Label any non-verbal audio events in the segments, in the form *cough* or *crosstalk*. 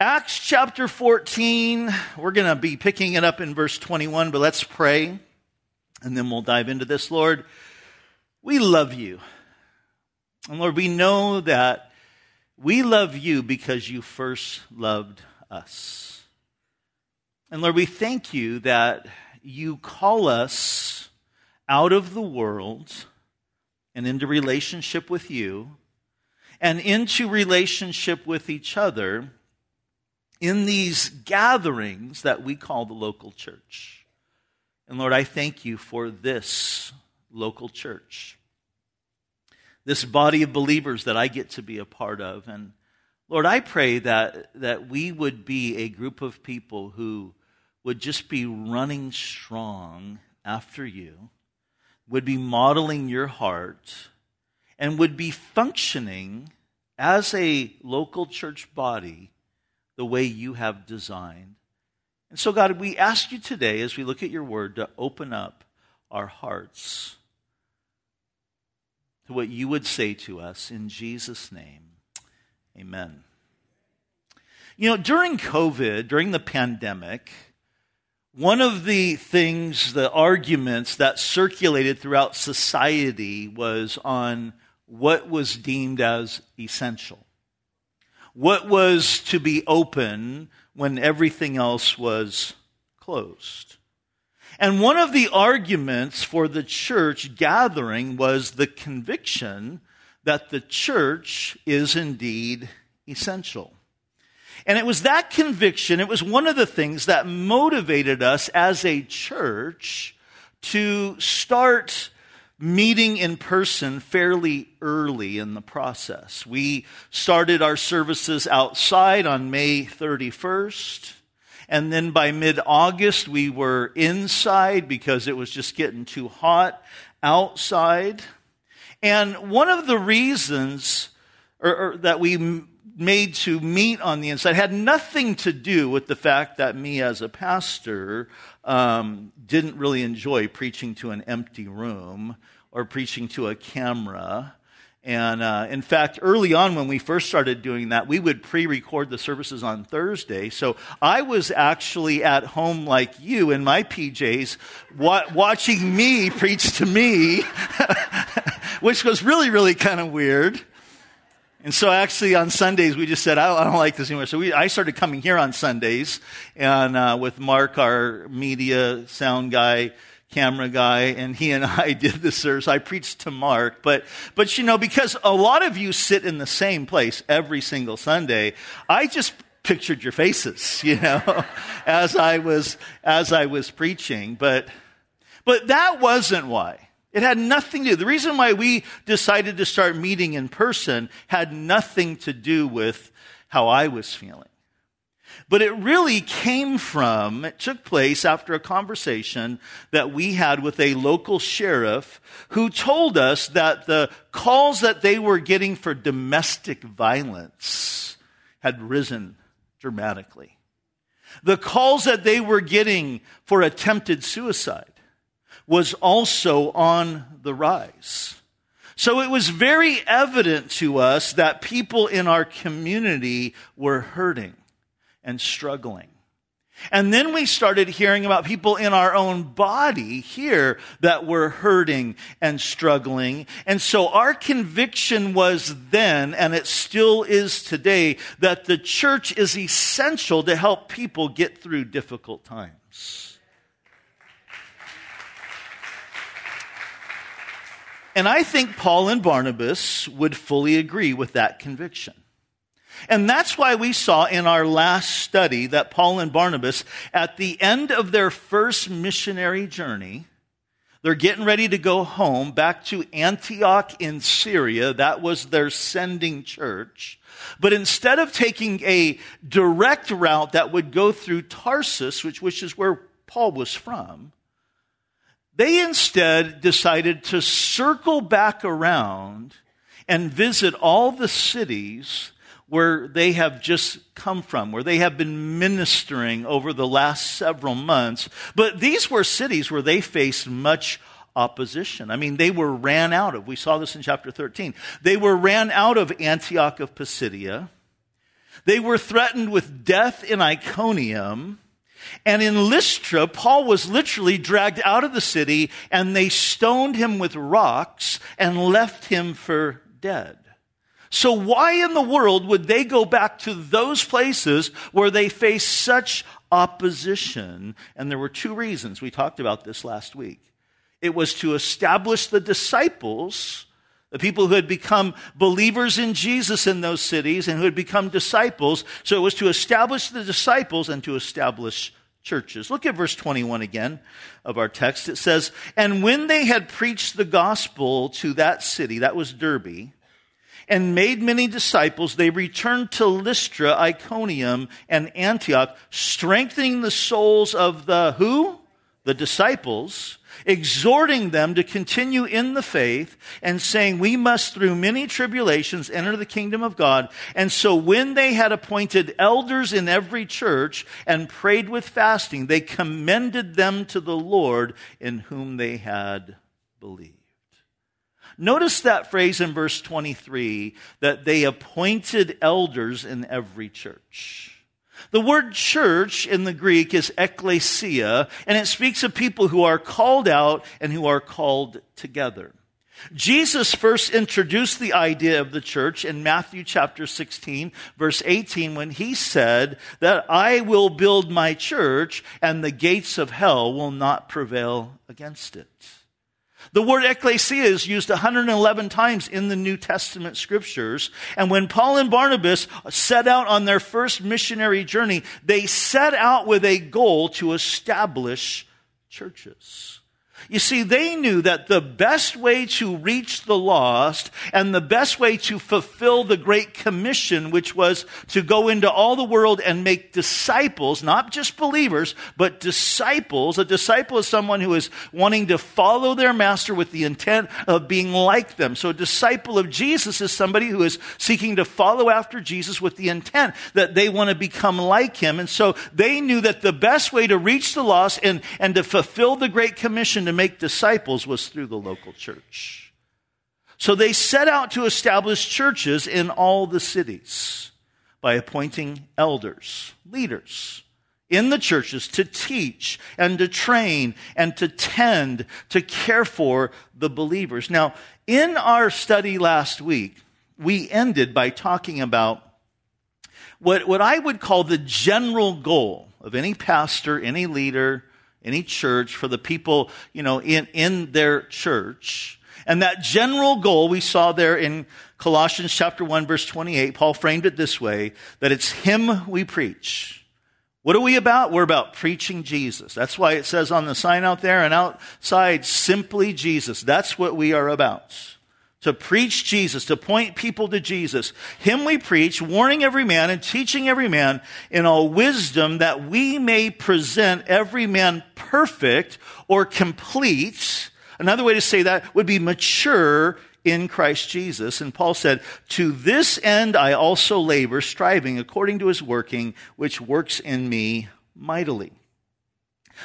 Acts chapter 14, we're going to be picking it up in verse 21, but let's pray and then we'll dive into this. Lord, we love you. And Lord, we know that we love you because you first loved us. And Lord, we thank you that you call us out of the world and into relationship with you and into relationship with each other in these gatherings that we call the local church. And Lord, I thank you for this local church, this body of believers that I get to be a part of. And Lord, I pray that, that we would be a group of people who would just be running strong after you, would be modeling your heart, and would be functioning as a local church body the way you have designed. And so, God, we ask you today, as we look at your word, to open up our hearts to what you would say to us in Jesus' name. Amen. You know, during COVID, during the pandemic, one of the things, the arguments that circulated throughout society was on what was deemed as essential what was to be open when everything else was closed. And one of the arguments for the church gathering was the conviction that the church is indeed essential. And it was that conviction, it was one of the things that motivated us as a church to start meeting in person fairly early in the process. We started our services outside on May 31st. And then by mid August, we were inside because it was just getting too hot outside. And one of the reasons or, or that we made to meet on the inside had nothing to do with the fact that me as a pastor um, didn't really enjoy preaching to an empty room or preaching to a camera. And uh, in fact, early on when we first started doing that, we would pre record the services on Thursday. So I was actually at home like you in my PJs, wa- watching me *laughs* preach to me, *laughs* which was really, really kind of weird. And so actually on Sundays, we just said, I don't, I don't like this anymore. So we, I started coming here on Sundays and uh, with Mark, our media sound guy, camera guy, and he and *laughs* I did the service. I preached to Mark, but, but you know, because a lot of you sit in the same place every single Sunday, I just pictured your faces, *laughs* you know, as I was, as I was preaching. But, but that wasn't why. It had nothing to do. The reason why we decided to start meeting in person had nothing to do with how I was feeling. But it really came from, it took place after a conversation that we had with a local sheriff who told us that the calls that they were getting for domestic violence had risen dramatically. The calls that they were getting for attempted suicide was also on the rise. So it was very evident to us that people in our community were hurting and struggling. And then we started hearing about people in our own body here that were hurting and struggling. And so our conviction was then, and it still is today, that the church is essential to help people get through difficult times. And I think Paul and Barnabas would fully agree with that conviction. And that's why we saw in our last study that Paul and Barnabas, at the end of their first missionary journey, they're getting ready to go home back to Antioch in Syria. That was their sending church. But instead of taking a direct route that would go through Tarsus, which, which is where Paul was from, they instead decided to circle back around and visit all the cities where they have just come from, where they have been ministering over the last several months. But these were cities where they faced much opposition. I mean, they were ran out of. We saw this in chapter 13. They were ran out of Antioch of Pisidia. They were threatened with death in Iconium. And in Lystra, Paul was literally dragged out of the city and they stoned him with rocks and left him for dead. So why in the world would they go back to those places where they face such opposition? And there were two reasons. We talked about this last week. It was to establish the disciples, the people who had become believers in Jesus in those cities and who had become disciples. So it was to establish the disciples and to establish churches. Look at verse 21 again of our text. It says, And when they had preached the gospel to that city, that was Derbe, and made many disciples, they returned to Lystra, Iconium, and Antioch, strengthening the souls of the who? The disciples, exhorting them to continue in the faith and saying, we must through many tribulations enter the kingdom of God. And so when they had appointed elders in every church and prayed with fasting, they commended them to the Lord in whom they had believed. Notice that phrase in verse 23 that they appointed elders in every church. The word church in the Greek is ekklesia, and it speaks of people who are called out and who are called together. Jesus first introduced the idea of the church in Matthew chapter 16, verse 18, when he said that I will build my church and the gates of hell will not prevail against it. The word ecclesia is used 111 times in the New Testament scriptures. And when Paul and Barnabas set out on their first missionary journey, they set out with a goal to establish churches. You see, they knew that the best way to reach the lost and the best way to fulfill the Great Commission, which was to go into all the world and make disciples, not just believers, but disciples. A disciple is someone who is wanting to follow their master with the intent of being like them. So a disciple of Jesus is somebody who is seeking to follow after Jesus with the intent that they want to become like him. And so they knew that the best way to reach the lost and, and to fulfill the Great Commission to make disciples was through the local church. So they set out to establish churches in all the cities by appointing elders, leaders in the churches to teach and to train and to tend, to care for the believers. Now, in our study last week, we ended by talking about what, what I would call the general goal of any pastor, any leader, any church, for the people, you know, in, in their church. And that general goal we saw there in Colossians chapter 1 verse 28, Paul framed it this way, that it's Him we preach. What are we about? We're about preaching Jesus. That's why it says on the sign out there and outside, simply Jesus. That's what we are about to preach Jesus, to point people to Jesus. Him we preach, warning every man and teaching every man in all wisdom that we may present every man perfect or complete. Another way to say that would be mature in Christ Jesus. And Paul said, To this end I also labor, striving according to his working, which works in me mightily.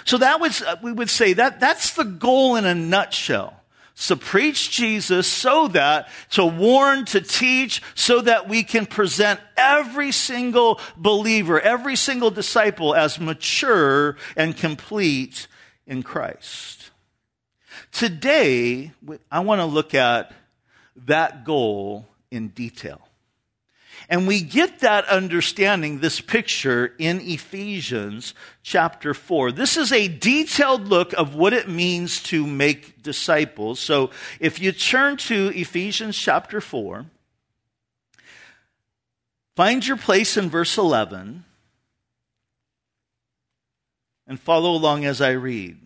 So that was, uh, we would say that that's the goal in a nutshell. So preach Jesus so that, to warn, to teach, so that we can present every single believer, every single disciple as mature and complete in Christ. Today, I want to look at that goal in detail. And we get that understanding, this picture in Ephesians chapter 4. This is a detailed look of what it means to make disciples. So if you turn to Ephesians chapter 4, find your place in verse 11 and follow along as I read.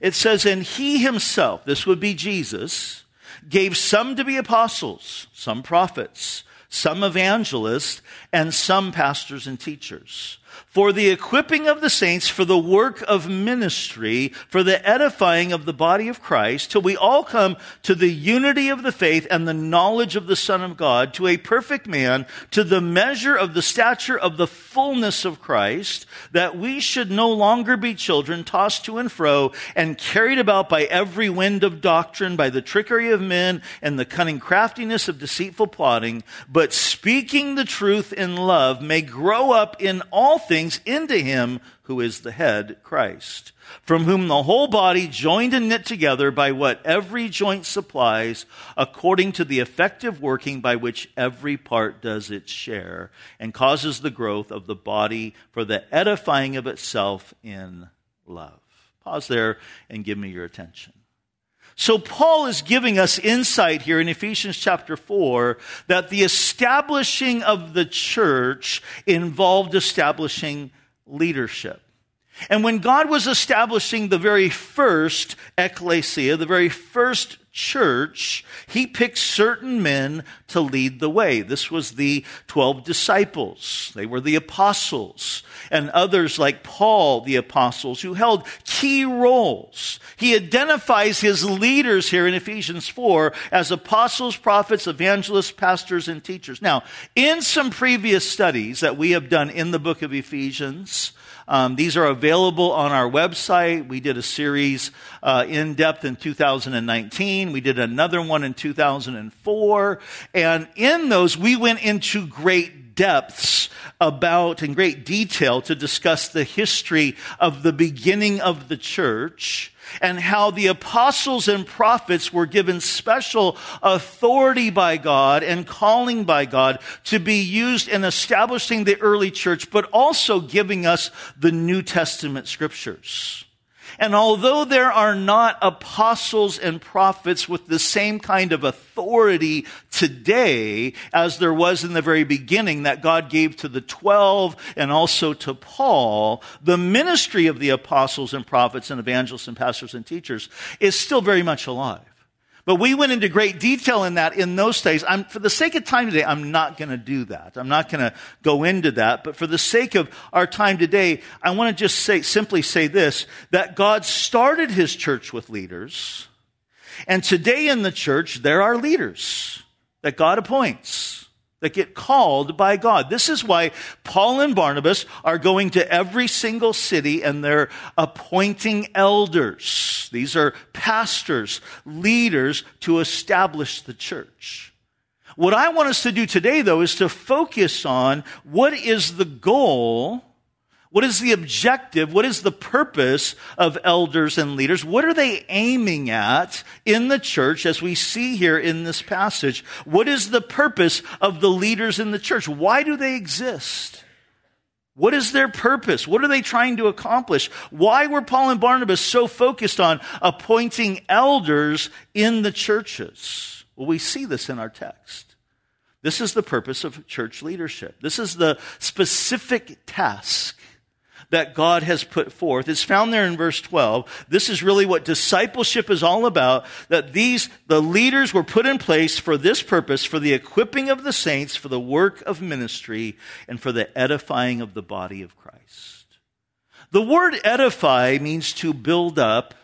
It says, And he himself, this would be Jesus, gave some to be apostles, some prophets some evangelists, and some pastors and teachers for the equipping of the saints for the work of ministry, for the edifying of the body of Christ, till we all come to the unity of the faith and the knowledge of the Son of God, to a perfect man, to the measure of the stature of the fullness of Christ, that we should no longer be children tossed to and fro and carried about by every wind of doctrine, by the trickery of men and the cunning craftiness of deceitful plotting, but speaking the truth in love may grow up in all things into him who is the head, Christ, from whom the whole body joined and knit together by what every joint supplies, according to the effective working by which every part does its share, and causes the growth of the body for the edifying of itself in love. Pause there and give me your attention. So Paul is giving us insight here in Ephesians chapter 4 that the establishing of the church involved establishing leadership. And when God was establishing the very first ecclesia, the very first church, he picked certain men to lead the way. This was the 12 disciples. They were the apostles and others like Paul, the apostles, who held key roles. He identifies his leaders here in Ephesians 4 as apostles, prophets, evangelists, pastors, and teachers. Now, in some previous studies that we have done in the book of Ephesians, um, these are available on our website. We did a series uh, in depth in 2019. We did another one in 2004. And in those, we went into great depths about, in great detail, to discuss the history of the beginning of the church and how the apostles and prophets were given special authority by God and calling by God to be used in establishing the early church, but also giving us the New Testament scriptures. And although there are not apostles and prophets with the same kind of authority today as there was in the very beginning that God gave to the 12 and also to Paul, the ministry of the apostles and prophets and evangelists and pastors and teachers is still very much alive. But we went into great detail in that in those days. I'm, for the sake of time today, I'm not going to do that. I'm not going to go into that. But for the sake of our time today, I want to just say, simply say this, that God started his church with leaders. And today in the church, there are leaders that God appoints that get called by God. This is why Paul and Barnabas are going to every single city and they're appointing elders. These are pastors, leaders to establish the church. What I want us to do today, though, is to focus on what is the goal what is the objective? What is the purpose of elders and leaders? What are they aiming at in the church as we see here in this passage? What is the purpose of the leaders in the church? Why do they exist? What is their purpose? What are they trying to accomplish? Why were Paul and Barnabas so focused on appointing elders in the churches? Well, we see this in our text. This is the purpose of church leadership. This is the specific task that God has put forth. It's found there in verse 12. This is really what discipleship is all about, that these, the leaders were put in place for this purpose, for the equipping of the saints, for the work of ministry, and for the edifying of the body of Christ. The word edify means to build up,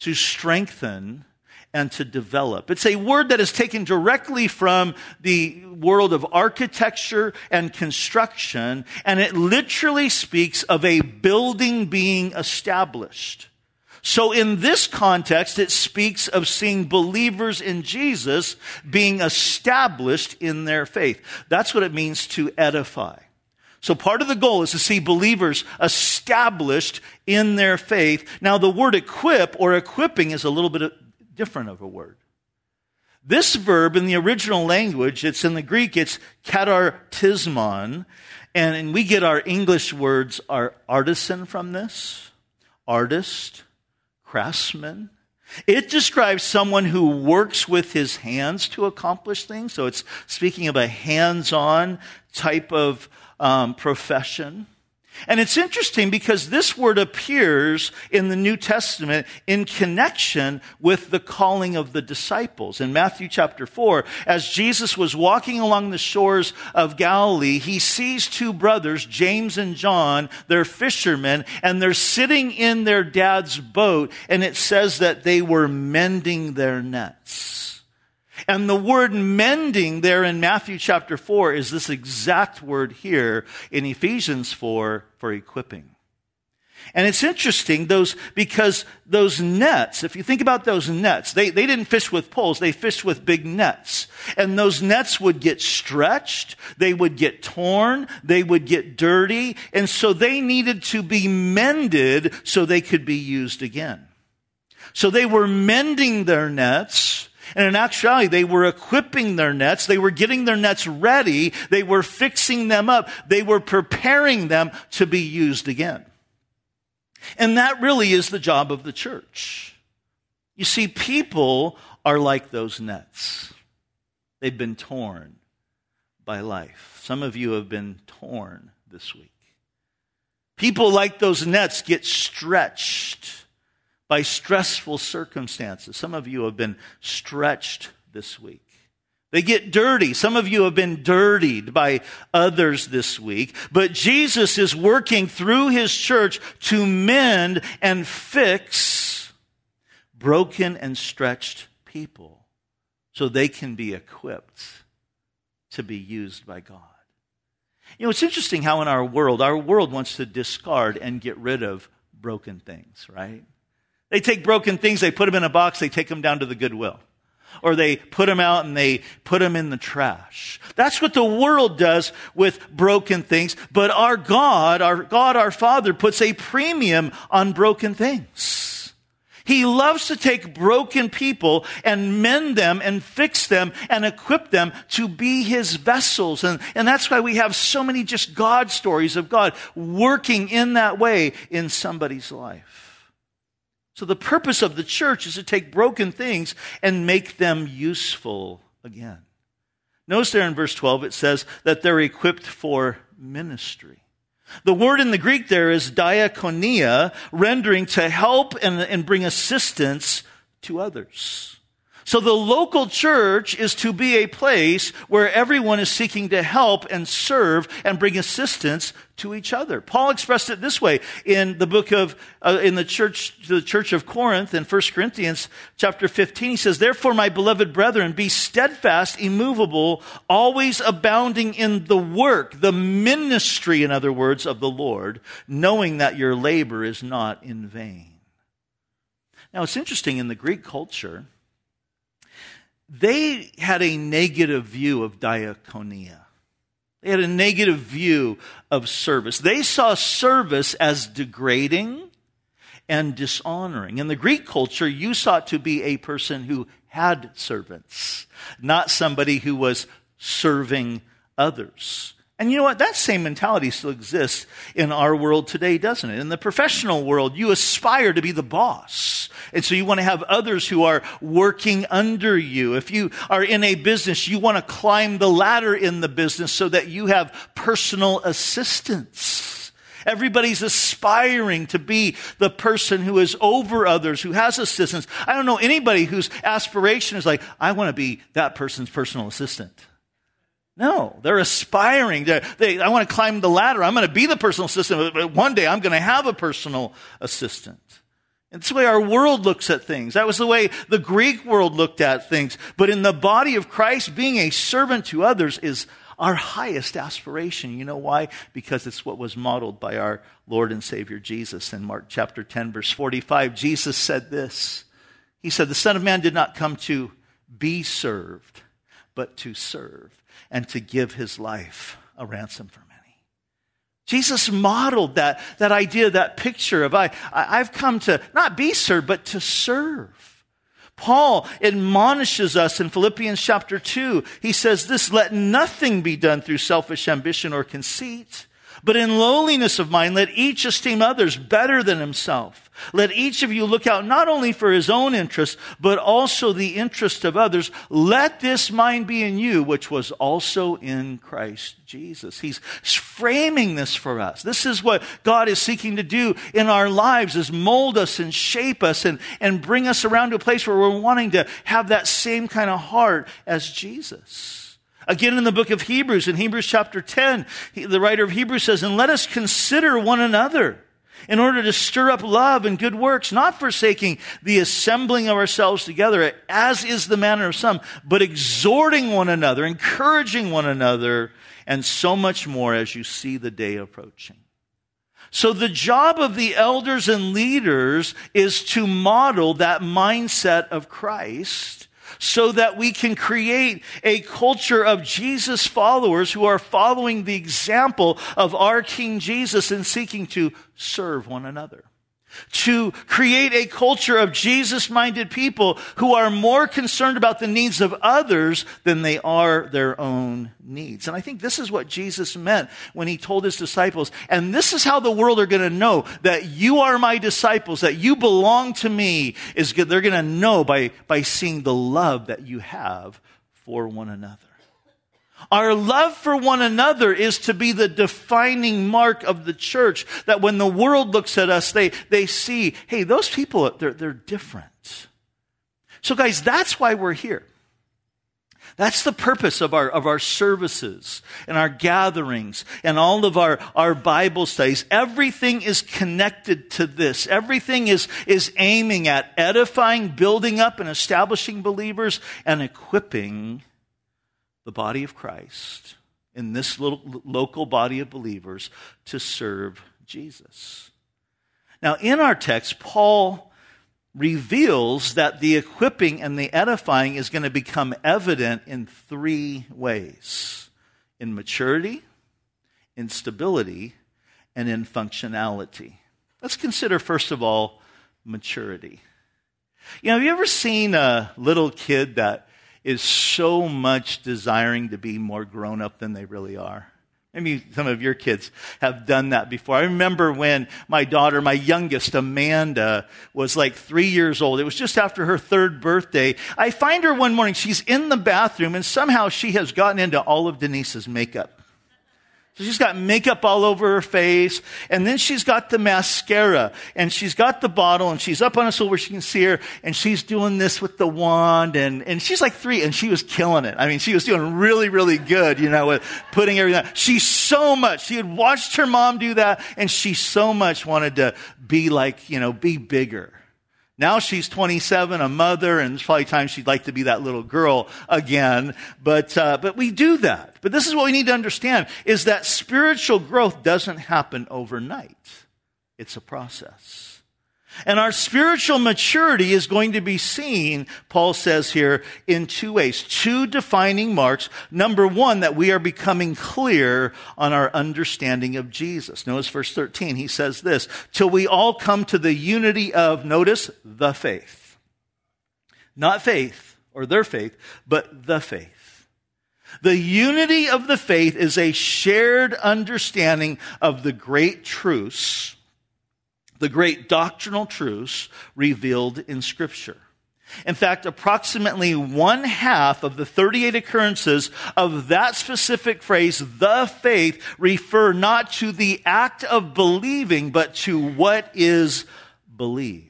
to strengthen, and to develop. It's a word that is taken directly from the world of architecture and construction, and it literally speaks of a building being established. So in this context, it speaks of seeing believers in Jesus being established in their faith. That's what it means to edify. So part of the goal is to see believers established in their faith. Now the word equip or equipping is a little bit different of a word. This verb in the original language, it's in the Greek, it's katartismon, and we get our English words, our artisan from this, artist, craftsman. It describes someone who works with his hands to accomplish things. So it's speaking of a hands on type of um, profession. And it's interesting because this word appears in the New Testament in connection with the calling of the disciples. In Matthew chapter 4, as Jesus was walking along the shores of Galilee, he sees two brothers, James and John, they're fishermen, and they're sitting in their dad's boat, and it says that they were mending their nets. And the word mending there in Matthew chapter 4 is this exact word here in Ephesians 4 for equipping. And it's interesting, those, because those nets, if you think about those nets, they, they didn't fish with poles, they fished with big nets. And those nets would get stretched, they would get torn, they would get dirty, and so they needed to be mended so they could be used again. So they were mending their nets and in actuality, they were equipping their nets. They were getting their nets ready. They were fixing them up. They were preparing them to be used again. And that really is the job of the church. You see, people are like those nets. They've been torn by life. Some of you have been torn this week. People like those nets get stretched by stressful circumstances. Some of you have been stretched this week. They get dirty. Some of you have been dirtied by others this week. But Jesus is working through his church to mend and fix broken and stretched people so they can be equipped to be used by God. You know, it's interesting how in our world, our world wants to discard and get rid of broken things, right? They take broken things, they put them in a box, they take them down to the Goodwill. Or they put them out and they put them in the trash. That's what the world does with broken things. But our God, our God, our Father puts a premium on broken things. He loves to take broken people and mend them and fix them and equip them to be his vessels. And, and that's why we have so many just God stories of God working in that way in somebody's life. So the purpose of the church is to take broken things and make them useful again. Notice there in verse 12 it says that they're equipped for ministry. The word in the Greek there is diakonia, rendering to help and, and bring assistance to others. So the local church is to be a place where everyone is seeking to help and serve and bring assistance to each other. Paul expressed it this way in the book of, uh, in the church, the church of Corinth in 1 Corinthians chapter 15. He says, Therefore, my beloved brethren, be steadfast, immovable, always abounding in the work, the ministry, in other words, of the Lord, knowing that your labor is not in vain. Now, it's interesting in the Greek culture, they had a negative view of diaconia. They had a negative view of service. They saw service as degrading and dishonoring. In the Greek culture, you sought to be a person who had servants, not somebody who was serving others. And you know what? That same mentality still exists in our world today, doesn't it? In the professional world, you aspire to be the boss. And so you want to have others who are working under you. If you are in a business, you want to climb the ladder in the business so that you have personal assistance. Everybody's aspiring to be the person who is over others, who has assistance. I don't know anybody whose aspiration is like, I want to be that person's personal assistant. No, they're aspiring. They're, they, I want to climb the ladder. I'm going to be the personal assistant, but one day I'm going to have a personal assistant. It's the way our world looks at things. That was the way the Greek world looked at things. But in the body of Christ, being a servant to others is our highest aspiration. You know why? Because it's what was modeled by our Lord and Savior Jesus. In Mark chapter 10, verse 45, Jesus said this. He said, The Son of Man did not come to be served, but to serve and to give his life a ransom for. Jesus modeled that, that idea, that picture of I, I've come to not be served, but to serve. Paul admonishes us in Philippians chapter 2. He says this, let nothing be done through selfish ambition or conceit But in lowliness of mind, let each esteem others better than himself. Let each of you look out not only for his own interest, but also the interest of others. Let this mind be in you, which was also in Christ Jesus. He's framing this for us. This is what God is seeking to do in our lives is mold us and shape us and, and bring us around to a place where we're wanting to have that same kind of heart as Jesus. Again, in the book of Hebrews, in Hebrews chapter 10, the writer of Hebrews says, And let us consider one another in order to stir up love and good works, not forsaking the assembling of ourselves together, as is the manner of some, but exhorting one another, encouraging one another, and so much more as you see the day approaching. So the job of the elders and leaders is to model that mindset of Christ so that we can create a culture of Jesus followers who are following the example of our King Jesus and seeking to serve one another to create a culture of Jesus minded people who are more concerned about the needs of others than they are their own needs. And I think this is what Jesus meant when he told his disciples, and this is how the world are going to know that you are my disciples, that you belong to me, is. They're going to know by, by seeing the love that you have for one another. Our love for one another is to be the defining mark of the church. That when the world looks at us, they, they see, hey, those people, they're, they're different. So guys, that's why we're here. That's the purpose of our, of our services and our gatherings and all of our, our Bible studies. Everything is connected to this. Everything is, is aiming at edifying, building up, and establishing believers and equipping the body of Christ, in this little local body of believers, to serve Jesus. Now, in our text, Paul reveals that the equipping and the edifying is going to become evident in three ways in maturity, in stability, and in functionality. Let's consider, first of all, maturity. You know, have you ever seen a little kid that is so much desiring to be more grown up than they really are. Maybe some of your kids have done that before. I remember when my daughter, my youngest, Amanda, was like three years old. It was just after her third birthday. I find her one morning. She's in the bathroom and somehow she has gotten into all of Denise's makeup. She's got makeup all over her face, and then she's got the mascara, and she's got the bottle, and she's up on a stool where she can see her, and she's doing this with the wand, and, and she's like three, and she was killing it. I mean, she was doing really, really good, you know, with putting everything. She so much, she had watched her mom do that, and she so much wanted to be like, you know, be bigger. Now she's 27, a mother, and it's probably time she'd like to be that little girl again. But, uh, but we do that. But this is what we need to understand is that spiritual growth doesn't happen overnight. It's a process. And our spiritual maturity is going to be seen, Paul says here, in two ways. Two defining marks. Number one, that we are becoming clear on our understanding of Jesus. Notice verse 13. He says this, till we all come to the unity of, notice, the faith. Not faith or their faith, but the faith. The unity of the faith is a shared understanding of the great truths the great doctrinal truths revealed in Scripture. In fact, approximately one half of the 38 occurrences of that specific phrase, the faith, refer not to the act of believing, but to what is believed.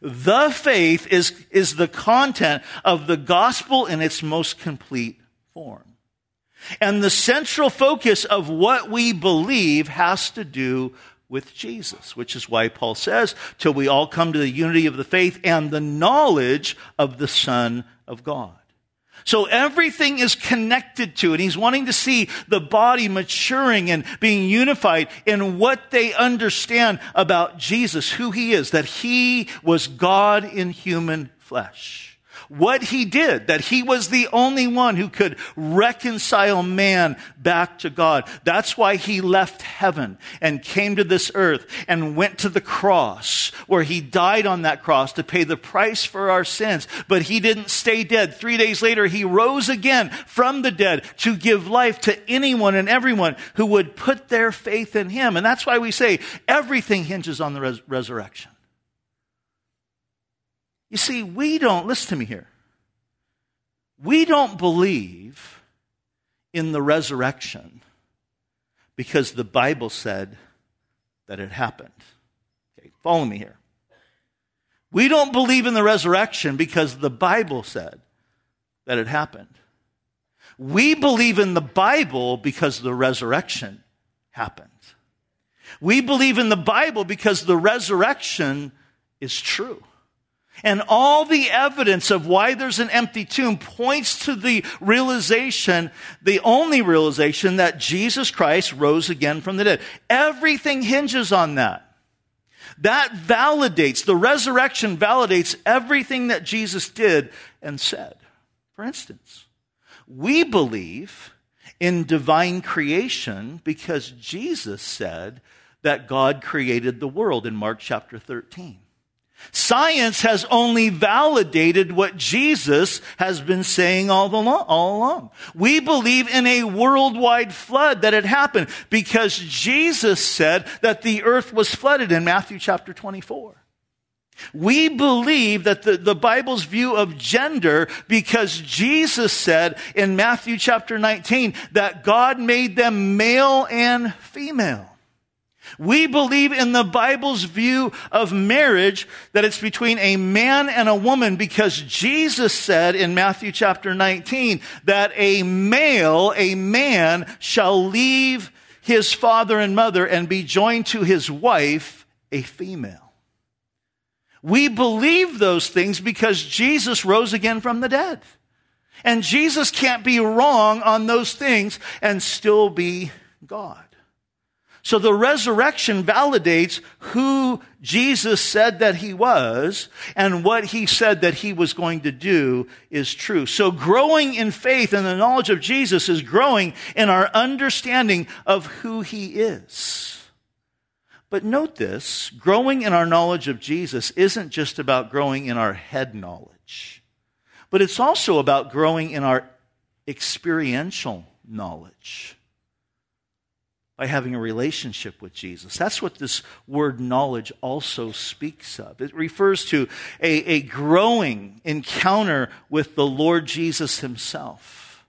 The faith is, is the content of the gospel in its most complete form. And the central focus of what we believe has to do with Jesus, which is why Paul says, till we all come to the unity of the faith and the knowledge of the Son of God. So everything is connected to it. He's wanting to see the body maturing and being unified in what they understand about Jesus, who he is, that he was God in human flesh. What he did, that he was the only one who could reconcile man back to God. That's why he left heaven and came to this earth and went to the cross where he died on that cross to pay the price for our sins. But he didn't stay dead. Three days later, he rose again from the dead to give life to anyone and everyone who would put their faith in him. And that's why we say everything hinges on the res- resurrection. You see, we don't, listen to me here. We don't believe in the resurrection because the Bible said that it happened. Okay, follow me here. We don't believe in the resurrection because the Bible said that it happened. We believe in the Bible because the resurrection happened. We believe in the Bible because the resurrection is true. And all the evidence of why there's an empty tomb points to the realization, the only realization that Jesus Christ rose again from the dead. Everything hinges on that. That validates, the resurrection validates everything that Jesus did and said. For instance, we believe in divine creation because Jesus said that God created the world in Mark chapter 13. Science has only validated what Jesus has been saying all, the long, all along. We believe in a worldwide flood that had happened because Jesus said that the earth was flooded in Matthew chapter 24. We believe that the, the Bible's view of gender because Jesus said in Matthew chapter 19 that God made them male and female. We believe in the Bible's view of marriage that it's between a man and a woman because Jesus said in Matthew chapter 19 that a male, a man shall leave his father and mother and be joined to his wife, a female. We believe those things because Jesus rose again from the dead. And Jesus can't be wrong on those things and still be God. So the resurrection validates who Jesus said that he was and what he said that he was going to do is true. So growing in faith and the knowledge of Jesus is growing in our understanding of who he is. But note this, growing in our knowledge of Jesus isn't just about growing in our head knowledge, but it's also about growing in our experiential knowledge by having a relationship with Jesus. That's what this word knowledge also speaks of. It refers to a, a growing encounter with the Lord Jesus himself.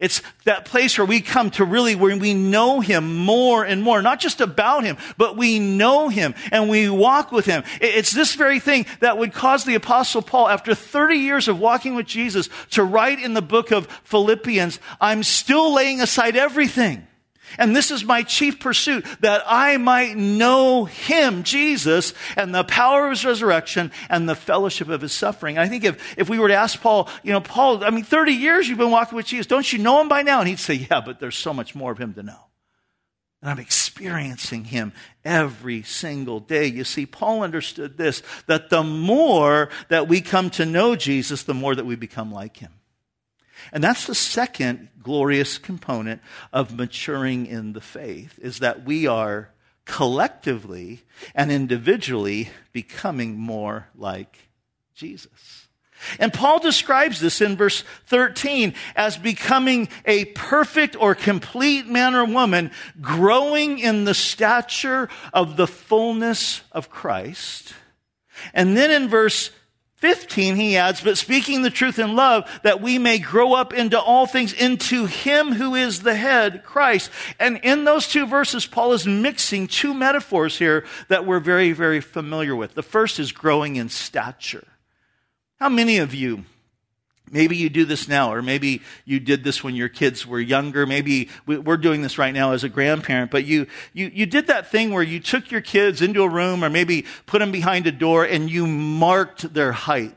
It's that place where we come to really where we know him more and more, not just about him, but we know him and we walk with him. It's this very thing that would cause the apostle Paul, after 30 years of walking with Jesus, to write in the book of Philippians, I'm still laying aside everything and this is my chief pursuit, that I might know him, Jesus, and the power of his resurrection and the fellowship of his suffering. And I think if, if we were to ask Paul, you know, Paul, I mean, 30 years you've been walking with Jesus. Don't you know him by now? And he'd say, yeah, but there's so much more of him to know. And I'm experiencing him every single day. You see, Paul understood this, that the more that we come to know Jesus, the more that we become like him. And that's the second glorious component of maturing in the faith is that we are collectively and individually becoming more like Jesus. And Paul describes this in verse 13 as becoming a perfect or complete man or woman, growing in the stature of the fullness of Christ. And then in verse 15, he adds, but speaking the truth in love, that we may grow up into all things into him who is the head, Christ. And in those two verses, Paul is mixing two metaphors here that we're very, very familiar with. The first is growing in stature. How many of you Maybe you do this now, or maybe you did this when your kids were younger. Maybe we're doing this right now as a grandparent, but you, you, you did that thing where you took your kids into a room or maybe put them behind a door and you marked their height,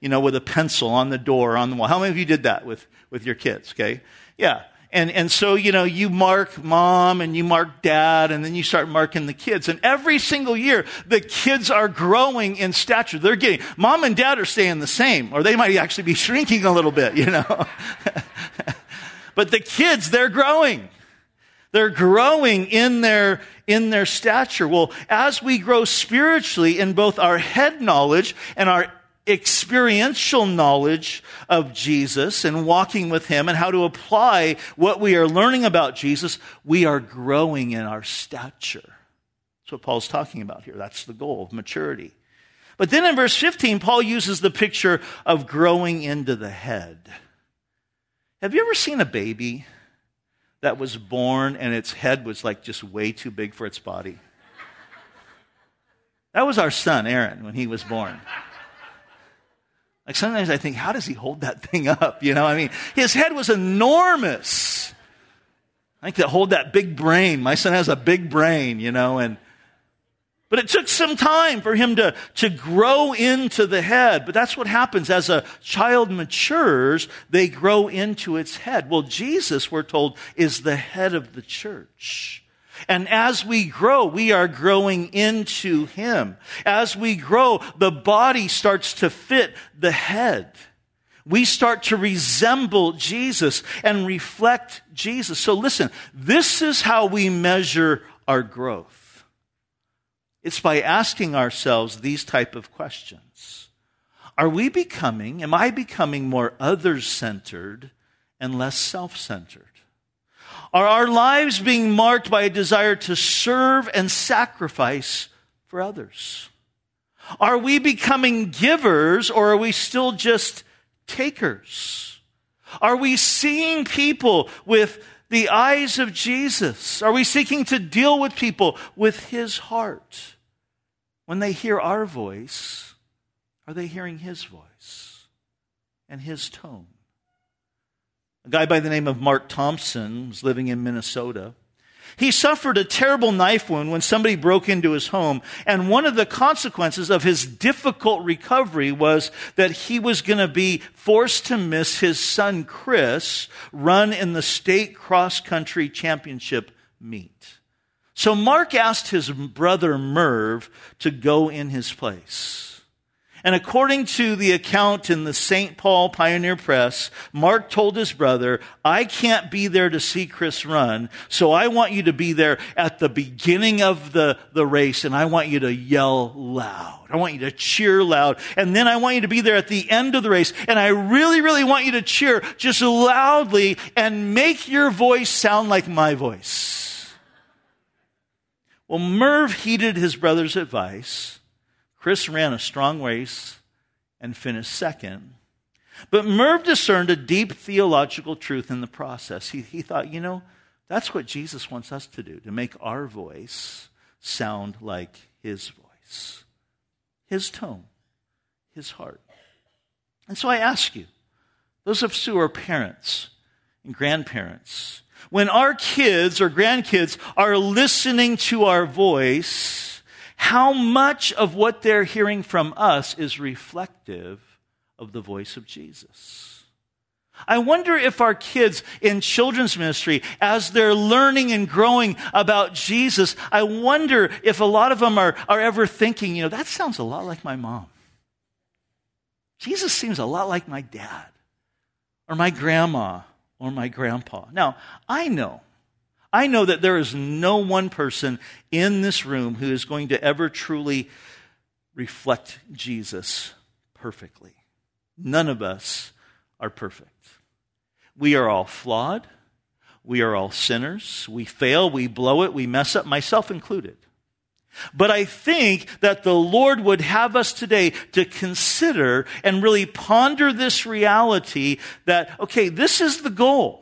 you know, with a pencil on the door, on the wall. How many of you did that with, with your kids? Okay. Yeah. And, and so, you know, you mark mom and you mark dad and then you start marking the kids. And every single year, the kids are growing in stature. They're getting, mom and dad are staying the same, or they might actually be *laughs* shrinking a little bit, you know. *laughs* but the kids, they're growing. They're growing in their, in their stature. Well, as we grow spiritually in both our head knowledge and our experiential knowledge of Jesus and walking with Him and how to apply what we are learning about Jesus, we are growing in our stature. That's what Paul's talking about here. That's the goal of maturity. But then in verse 15, Paul uses the picture of growing into the head. Have you ever seen a baby that was born and its head was like just way too big for its body? That was our son, Aaron, when he was born. Like sometimes I think, how does he hold that *laughs* thing up? You know, I mean, his head was enormous. I think to hold that big brain. My son has a big brain, you know, and but it took some time for him to, to grow into the head. But that's what happens as a child matures, they grow into its head. Well, Jesus, we're told, is the head of the church. And as we grow, we are growing into Him. As we grow, the body starts to fit the head. We start to resemble Jesus and reflect Jesus. So listen, this is how we measure our growth. It's by asking ourselves these type of questions. Are we becoming, am I becoming more others centered and less self centered? Are our lives being marked by a desire to serve and sacrifice for others? Are we becoming givers or are we still just takers? Are we seeing people with the eyes of Jesus? Are we seeking to deal with people with his heart? When they hear our voice, are they hearing his voice and his tone? A guy by the name of Mark Thompson was living in Minnesota. He suffered a terrible knife wound when somebody broke into his home. And one of the consequences of his difficult recovery was that he was going to be forced to miss his son Chris run in the state cross country championship meet. So Mark asked his brother Merv to go in his place. And according to the account in the St. Paul Pioneer Press, Mark told his brother, I can't be there to see Chris run, so I want you to be there at the beginning of the, the race and I want you to yell loud. I want you to cheer loud. And then I want you to be there at the end of the race. And I really, really want you to cheer just loudly and make your voice sound like my voice. Well, Merv heeded his brother's advice Chris ran a strong race and finished second. But Merv discerned a deep theological truth in the process. He, he thought, you know, that's what Jesus wants us to do, to make our voice sound like his voice, his tone, his heart. And so I ask you, those of us who are parents and grandparents, when our kids or grandkids are listening to our voice, how much of what they're hearing from us is reflective of the voice of Jesus? I wonder if our kids in children's ministry, as they're learning and growing about Jesus, I wonder if a lot of them are, are ever thinking, you know, that sounds a lot like my mom. Jesus seems a lot like my dad or my grandma or my grandpa. Now, I know I know that there is no one person in this room who is going to ever truly reflect Jesus perfectly. None of us are perfect. We are all flawed. We are all sinners. We fail, we blow it, we mess up, myself included. But I think that the Lord would have us today to consider and really ponder this reality that, okay, this is the goal.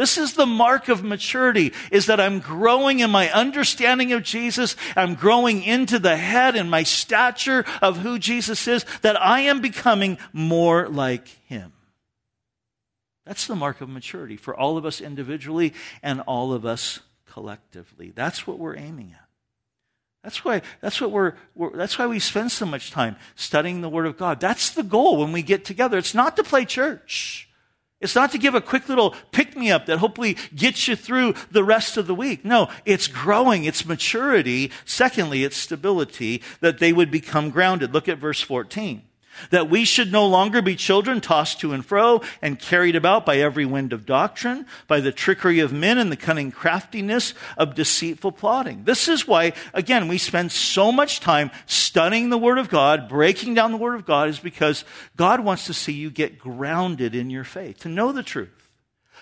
This is the mark of maturity, is that I'm growing in my understanding of Jesus. I'm growing into the head and my stature of who Jesus is, that I am becoming more like him. That's the mark of maturity for all of us individually and all of us collectively. That's what we're aiming at. That's why, that's what we're, we're, that's why we spend so much time studying the Word of God. That's the goal when we get together. It's not to play church. It's not to give a quick little pick me up that hopefully gets you through the rest of the week. No, it's growing, it's maturity. Secondly, it's stability that they would become grounded. Look at verse 14 that we should no longer be children tossed to and fro and carried about by every wind of doctrine, by the trickery of men and the cunning craftiness of deceitful plotting. This is why, again, we spend so much time studying the Word of God, breaking down the Word of God, is because God wants to see you get grounded in your faith, to know the truth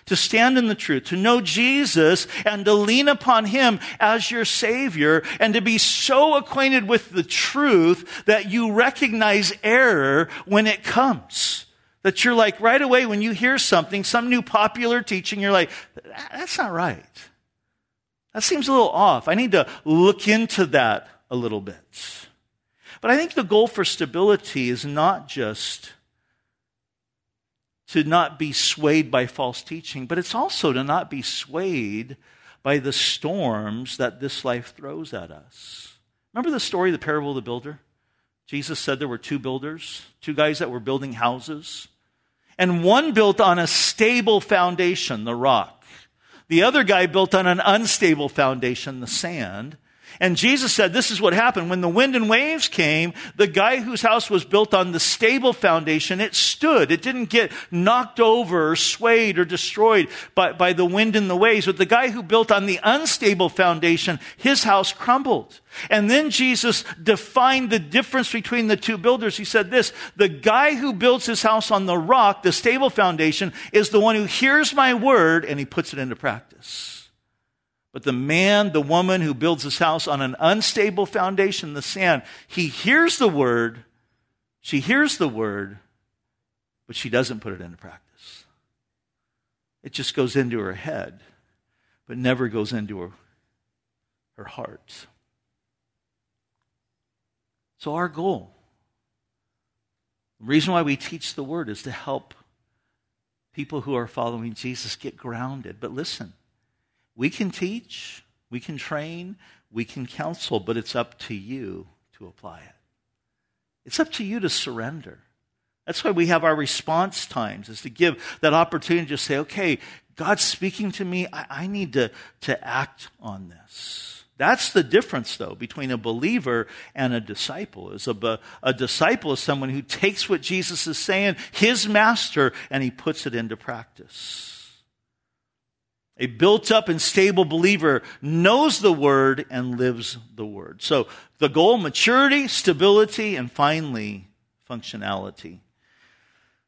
to stand in the truth, to know Jesus and to lean upon Him as your Savior and to be so acquainted with the truth that you recognize error when it comes. That you're like, right away when you hear something, some new popular teaching, you're like, that's not right. That seems a little off. I need to look into that a little bit. But I think the goal for stability is not just to not be swayed by false teaching, but it's also to not be swayed by the storms that this life throws at us. Remember the story, the parable of the builder? Jesus said there were two builders, two guys that were building houses. And one built on a stable foundation, the rock. The other guy built on an unstable foundation, the sand. And Jesus said, this is what happened. When the wind and waves came, the guy whose house was built on the stable foundation, it stood. It didn't get knocked over or swayed or destroyed by, by the wind and the waves. But the guy who built on the unstable foundation, his house crumbled. And then Jesus defined the difference between the two builders. He said this, the guy who builds his house on the rock, the stable foundation, is the one who hears my word and he puts it into practice. But the man, the woman who builds his house on an unstable foundation, the sand, he hears the word, she hears the word, but she doesn't put it into practice. It just goes into her head, but never goes into her, her heart. So, our goal, the reason why we teach the word is to help people who are following Jesus get grounded. But listen, we can teach, we can train, we can counsel, but it's up to you to apply it. It's up to you to surrender. That's why we have our response times, is to give that opportunity to say, okay, God's speaking to me. I, I need to, to act on this. That's the difference, though, between a believer and a disciple. Is a, a disciple is someone who takes what Jesus is saying, his master, and he puts it into practice. A built up and stable believer knows the word and lives the word. So the goal, maturity, stability, and finally, functionality.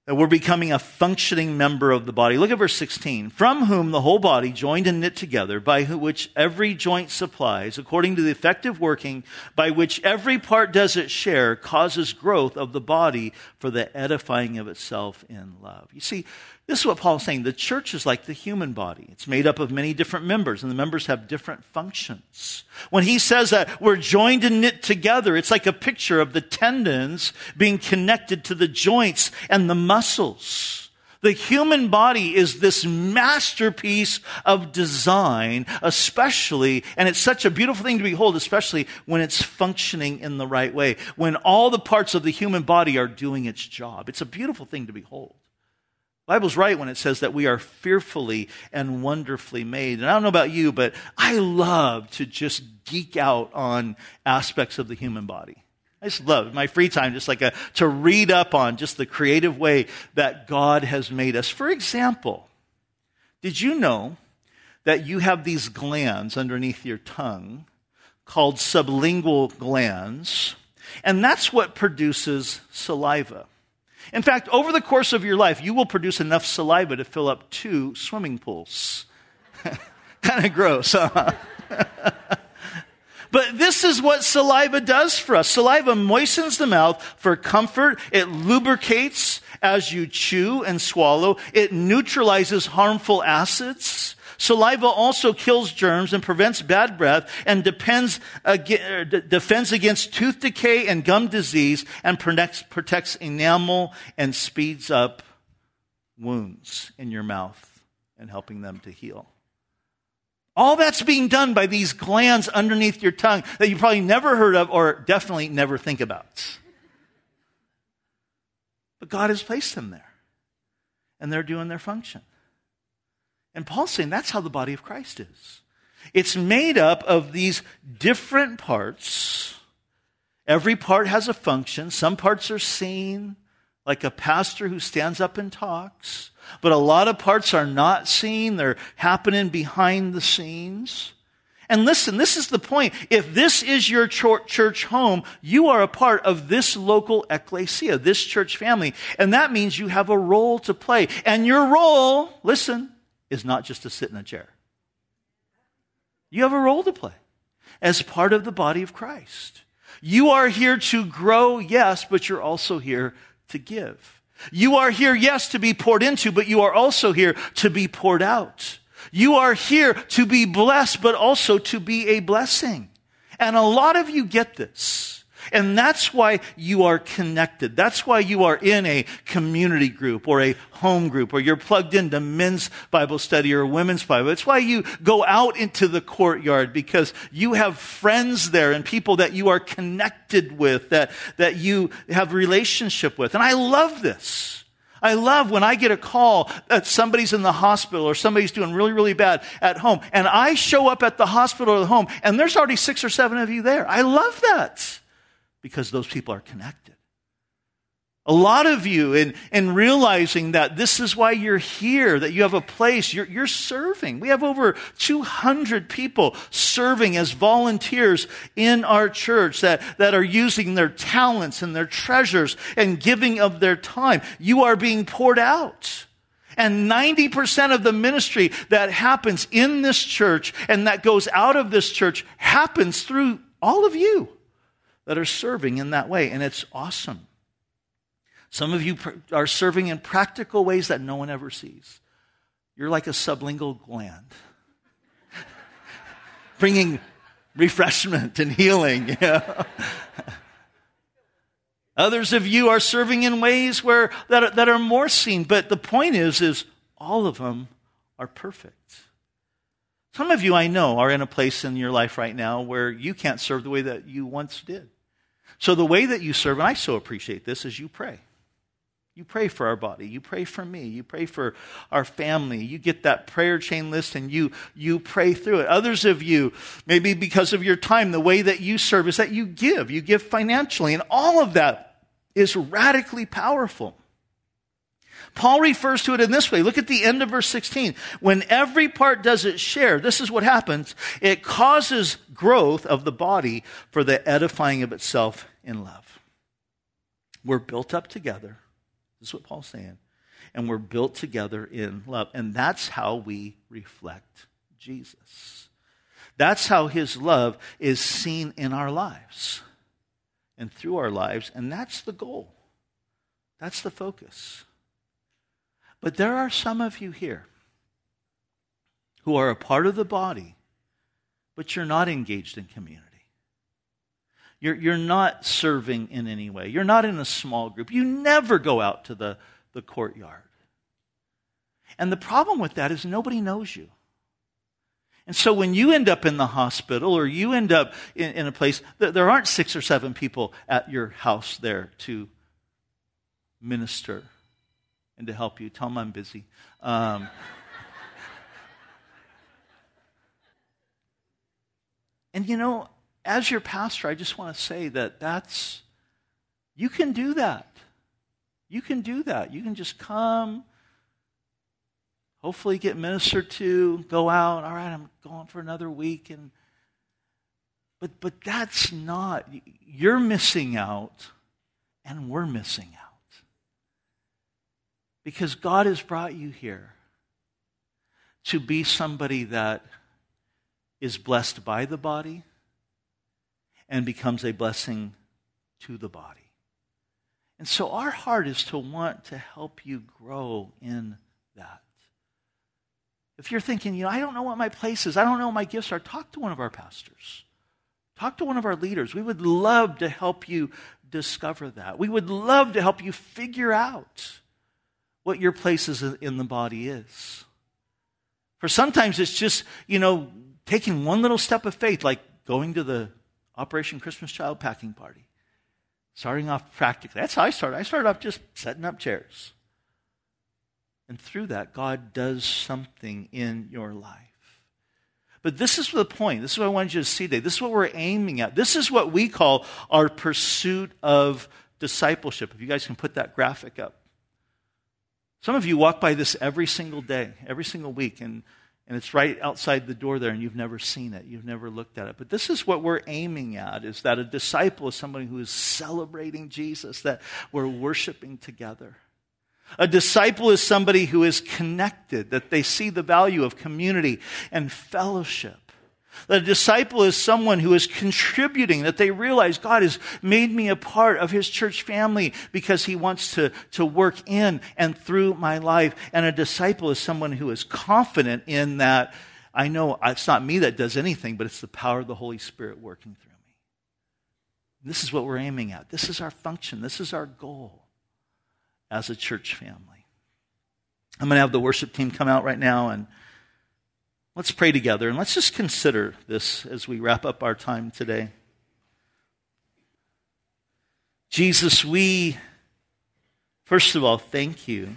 That we're becoming a functioning member of the body. Look at verse 16. From whom the whole body, joined and knit together, by which every joint supplies, according to the effective working by which every part does its share, causes growth of the body for the edifying of itself in love. You see, this is what Paul is saying. The church is like the human body. It's made up of many different members, and the members have different functions. When he says that we're joined and knit together, it's like a picture of the tendons being connected to the joints and the muscles. The human body is this masterpiece of design, especially, and it's such a beautiful thing to behold, especially when it's functioning in the right way, when all the parts of the human body are doing its job. It's a beautiful thing to behold. Bible's right when it says that we are fearfully and wonderfully made. And I don't know about you, but I love to just geek out on aspects of the human body. I just love my free time, just like a, to read up on just the creative way that God has made us. For example, did you know that you have these glands underneath your tongue called sublingual glands? And that's what produces saliva. In fact, over the course of your life, you will produce enough saliva to fill up two swimming pools. *laughs* kind of gross, huh? *laughs* But this is what saliva does for us. Saliva moistens the mouth for comfort. It lubricates as you chew and swallow. It neutralizes harmful acids. Saliva also kills germs and prevents bad breath and depends, er, defends against tooth decay and gum disease and protects enamel and speeds up wounds in your mouth and helping them to heal. All that's being done by these glands underneath your tongue that you probably never heard of or definitely never think about. But God has placed them there. and they're doing their function. And Paul's saying that's how the body of Christ is. It's made up of these different parts. Every part has a function. Some parts are seen, like a pastor who stands up and talks. But a lot of parts are not seen. They're happening behind the scenes. And listen, this is the point. If this is your church home, you are a part of this local ecclesia, this church family. And that means you have a role to play. And your role, listen, is not just to sit in a chair. You have a role to play as part of the body of Christ. You are here to grow, yes, but you're also here to give. You are here, yes, to be poured into, but you are also here to be poured out. You are here to be blessed, but also to be a blessing. And a lot of you get this. And that's why you are connected. That's why you are in a community group or a home group or you're plugged into men's Bible study or women's Bible. It's why you go out into the courtyard because you have friends there and people that you are connected with, that, that you have relationship with. And I love this. I love when I get a call that somebody's in the hospital or somebody's doing really, really bad at home, and I show up at the hospital or the home, and there's already six or seven of you there. I love that because those people are connected. A lot of you, in, in realizing that this is why you're here, that you have a place, you're, you're serving. We have over 200 people serving as volunteers in our church that, that are using their talents and their treasures and giving of their time. You are being poured out. And 90% of the ministry that happens in this church and that goes out of this church happens through all of you that are serving in that way. And it's awesome. Some of you are serving in practical ways that no one ever sees. You're like a sublingual gland, *laughs* bringing refreshment and healing. *laughs* Others of you are serving in ways where, that, that are more seen, but the point is, is all of them are perfect. Some of you I know are in a place in your life right now where you can't serve the way that you once did. So the way that you serve, and I so appreciate this, is you pray. You pray for our body. You pray for me. You pray for our family. You get that prayer chain list and you, you pray through it. Others of you, maybe because of your time, the way that you serve is that you give. You give financially. And all of that is radically powerful. Paul refers to it in this way. Look at the end of verse 16. When every part does its share, this is what happens. It causes growth of the body for the edifying of itself in love. We're built up together. This is what Paul's saying. And we're built together in love. And that's how we reflect Jesus. That's how his love is seen in our lives and through our lives. And that's the goal. That's the focus. But there are some of you here who are a part of the body, but you're not engaged in community. You're, you're not serving in any way. You're not in a small group. You never go out to the, the courtyard. And the problem with that is nobody knows you. And so when you end up in the hospital or you end up in, in a place, there aren't six or seven people at your house there to minister and to help you. Tell them I'm busy. Um, *laughs* and you know, as your pastor, I just want to say that that's, you can do that. You can do that. You can just come, hopefully get ministered to, go out. All right, I'm going for another week. And, but, but that's not, you're missing out, and we're missing out. Because God has brought you here to be somebody that is blessed by the body and becomes a blessing to the body. And so our heart is to want to help you grow in that. If you're thinking, you know, I don't know what my place is, I don't know what my gifts are, talk to one of our pastors. Talk to one of our leaders. We would love to help you discover that. We would love to help you figure out what your place is in the body is. For sometimes it's just, you know, taking one little step of faith, like going to the Operation Christmas Child packing party. Starting off practically. That's how I started. I started off just setting up chairs. And through that, God does something in your life. But this is the point. This is what I wanted you to see today. This is what we're aiming at. This is what we call our pursuit of discipleship. If you guys can put that graphic up. Some of you walk by this every single day, every single week, and, and it's right outside the door there, and you've never seen it. You've never looked at it. But this is what we're aiming at, is that a disciple is somebody who is celebrating Jesus, that we're worshiping together. A disciple is somebody who is connected, that they see the value of community and fellowship. That a disciple is someone who is contributing, that they realize God has made me a part of his church family because he wants to, to work in and through my life. And a disciple is someone who is confident in that I know it's not me that does anything, but it's the power of the Holy Spirit working through me. This is what we're aiming at. This is our function. This is our goal as a church family. I'm going to have the worship team come out right now and let's pray together and let's just consider this as we wrap up our time today. Jesus, we, first of all, thank you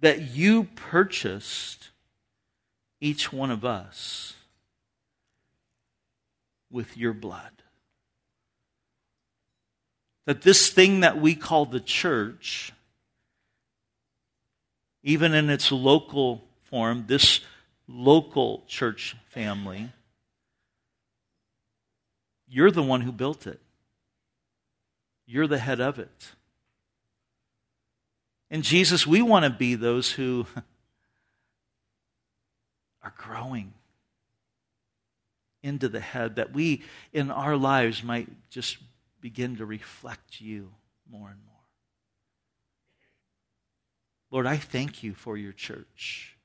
that you purchased each one of us with your blood that this thing that we call the church, even in its local form, this local church family, you're the one who built it. You're the head of it. And Jesus, we want to be those who *laughs* are growing into the head, that we in our lives might just begin to reflect you more and more. Lord, I thank you for your church.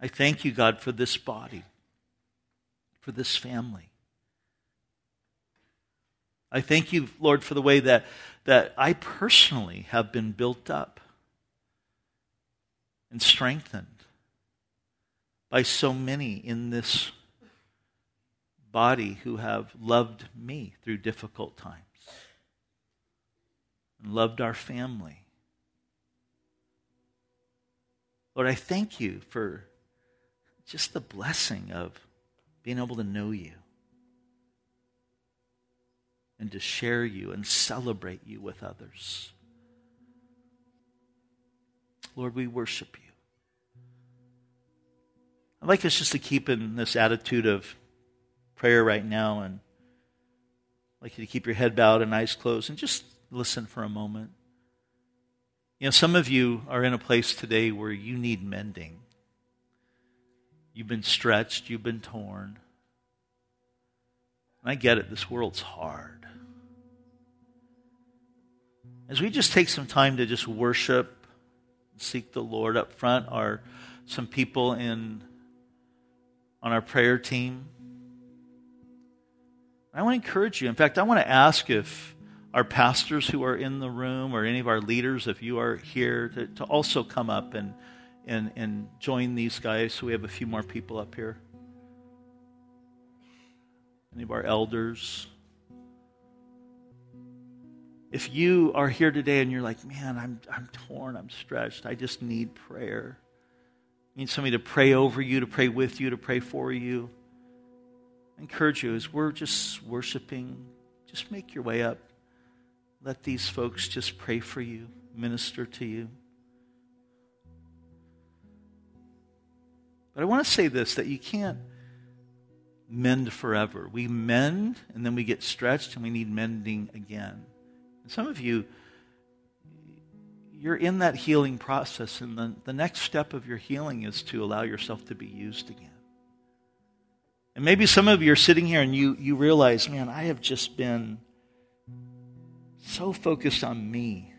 I thank you, God, for this body, for this family. I thank you, Lord, for the way that, that I personally have been built up and strengthened by so many in this body who have loved me through difficult times and loved our family. Lord, I thank you for just the blessing of being able to know you and to share you and celebrate you with others. Lord, we worship you. I'd like us just to keep in this attitude of prayer right now, and I'd like you to keep your head bowed and eyes closed and just listen for a moment. You know, some of you are in a place today where you need mending. You've been stretched, you've been torn. And I get it, this world's hard. As we just take some time to just worship, seek the Lord up front, are some people in on our prayer team I want to encourage you. In fact, I want to ask if our pastors who are in the room or any of our leaders, if you are here, to, to also come up and, and, and join these guys so we have a few more people up here. Any of our elders. If you are here today and you're like, man, I'm, I'm torn, I'm stretched, I just need prayer. You need somebody to pray over you, to pray with you, to pray for you. I encourage you as we're just worshiping, just make your way up. Let these folks just pray for you, minister to you. But I want to say this that you can't mend forever. We mend and then we get stretched and we need mending again. And some of you, you're in that healing process, and the, the next step of your healing is to allow yourself to be used again. And maybe some of you are sitting here and you, you realize, man, I have just been so focused on me.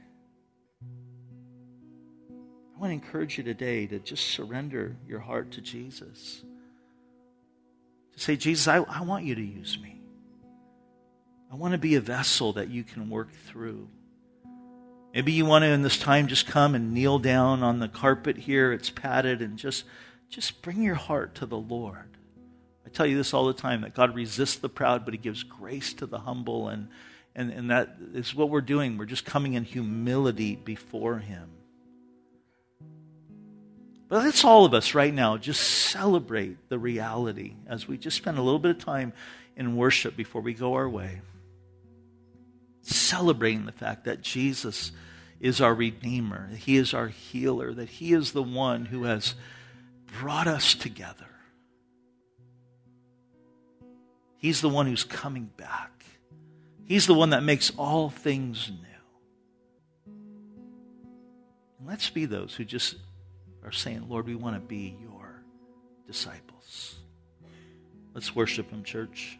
I want to encourage you today to just surrender your heart to Jesus. To say, Jesus, I, I want you to use me. I want to be a vessel that you can work through. Maybe you want to, in this time, just come and kneel down on the carpet here. It's padded, and just, just bring your heart to the Lord. I tell you this all the time that God resists the proud, but He gives grace to the humble. And, And, and that is what we're doing. We're just coming in humility before Him. But let's all of us right now just celebrate the reality as we just spend a little bit of time in worship before we go our way. Celebrating the fact that Jesus is our Redeemer, He is our healer, that He is the one who has brought us together. He's the one who's coming back. He's the one that makes all things new. And let's be those who just are saying, Lord, we want to be your disciples. Let's worship Him, church.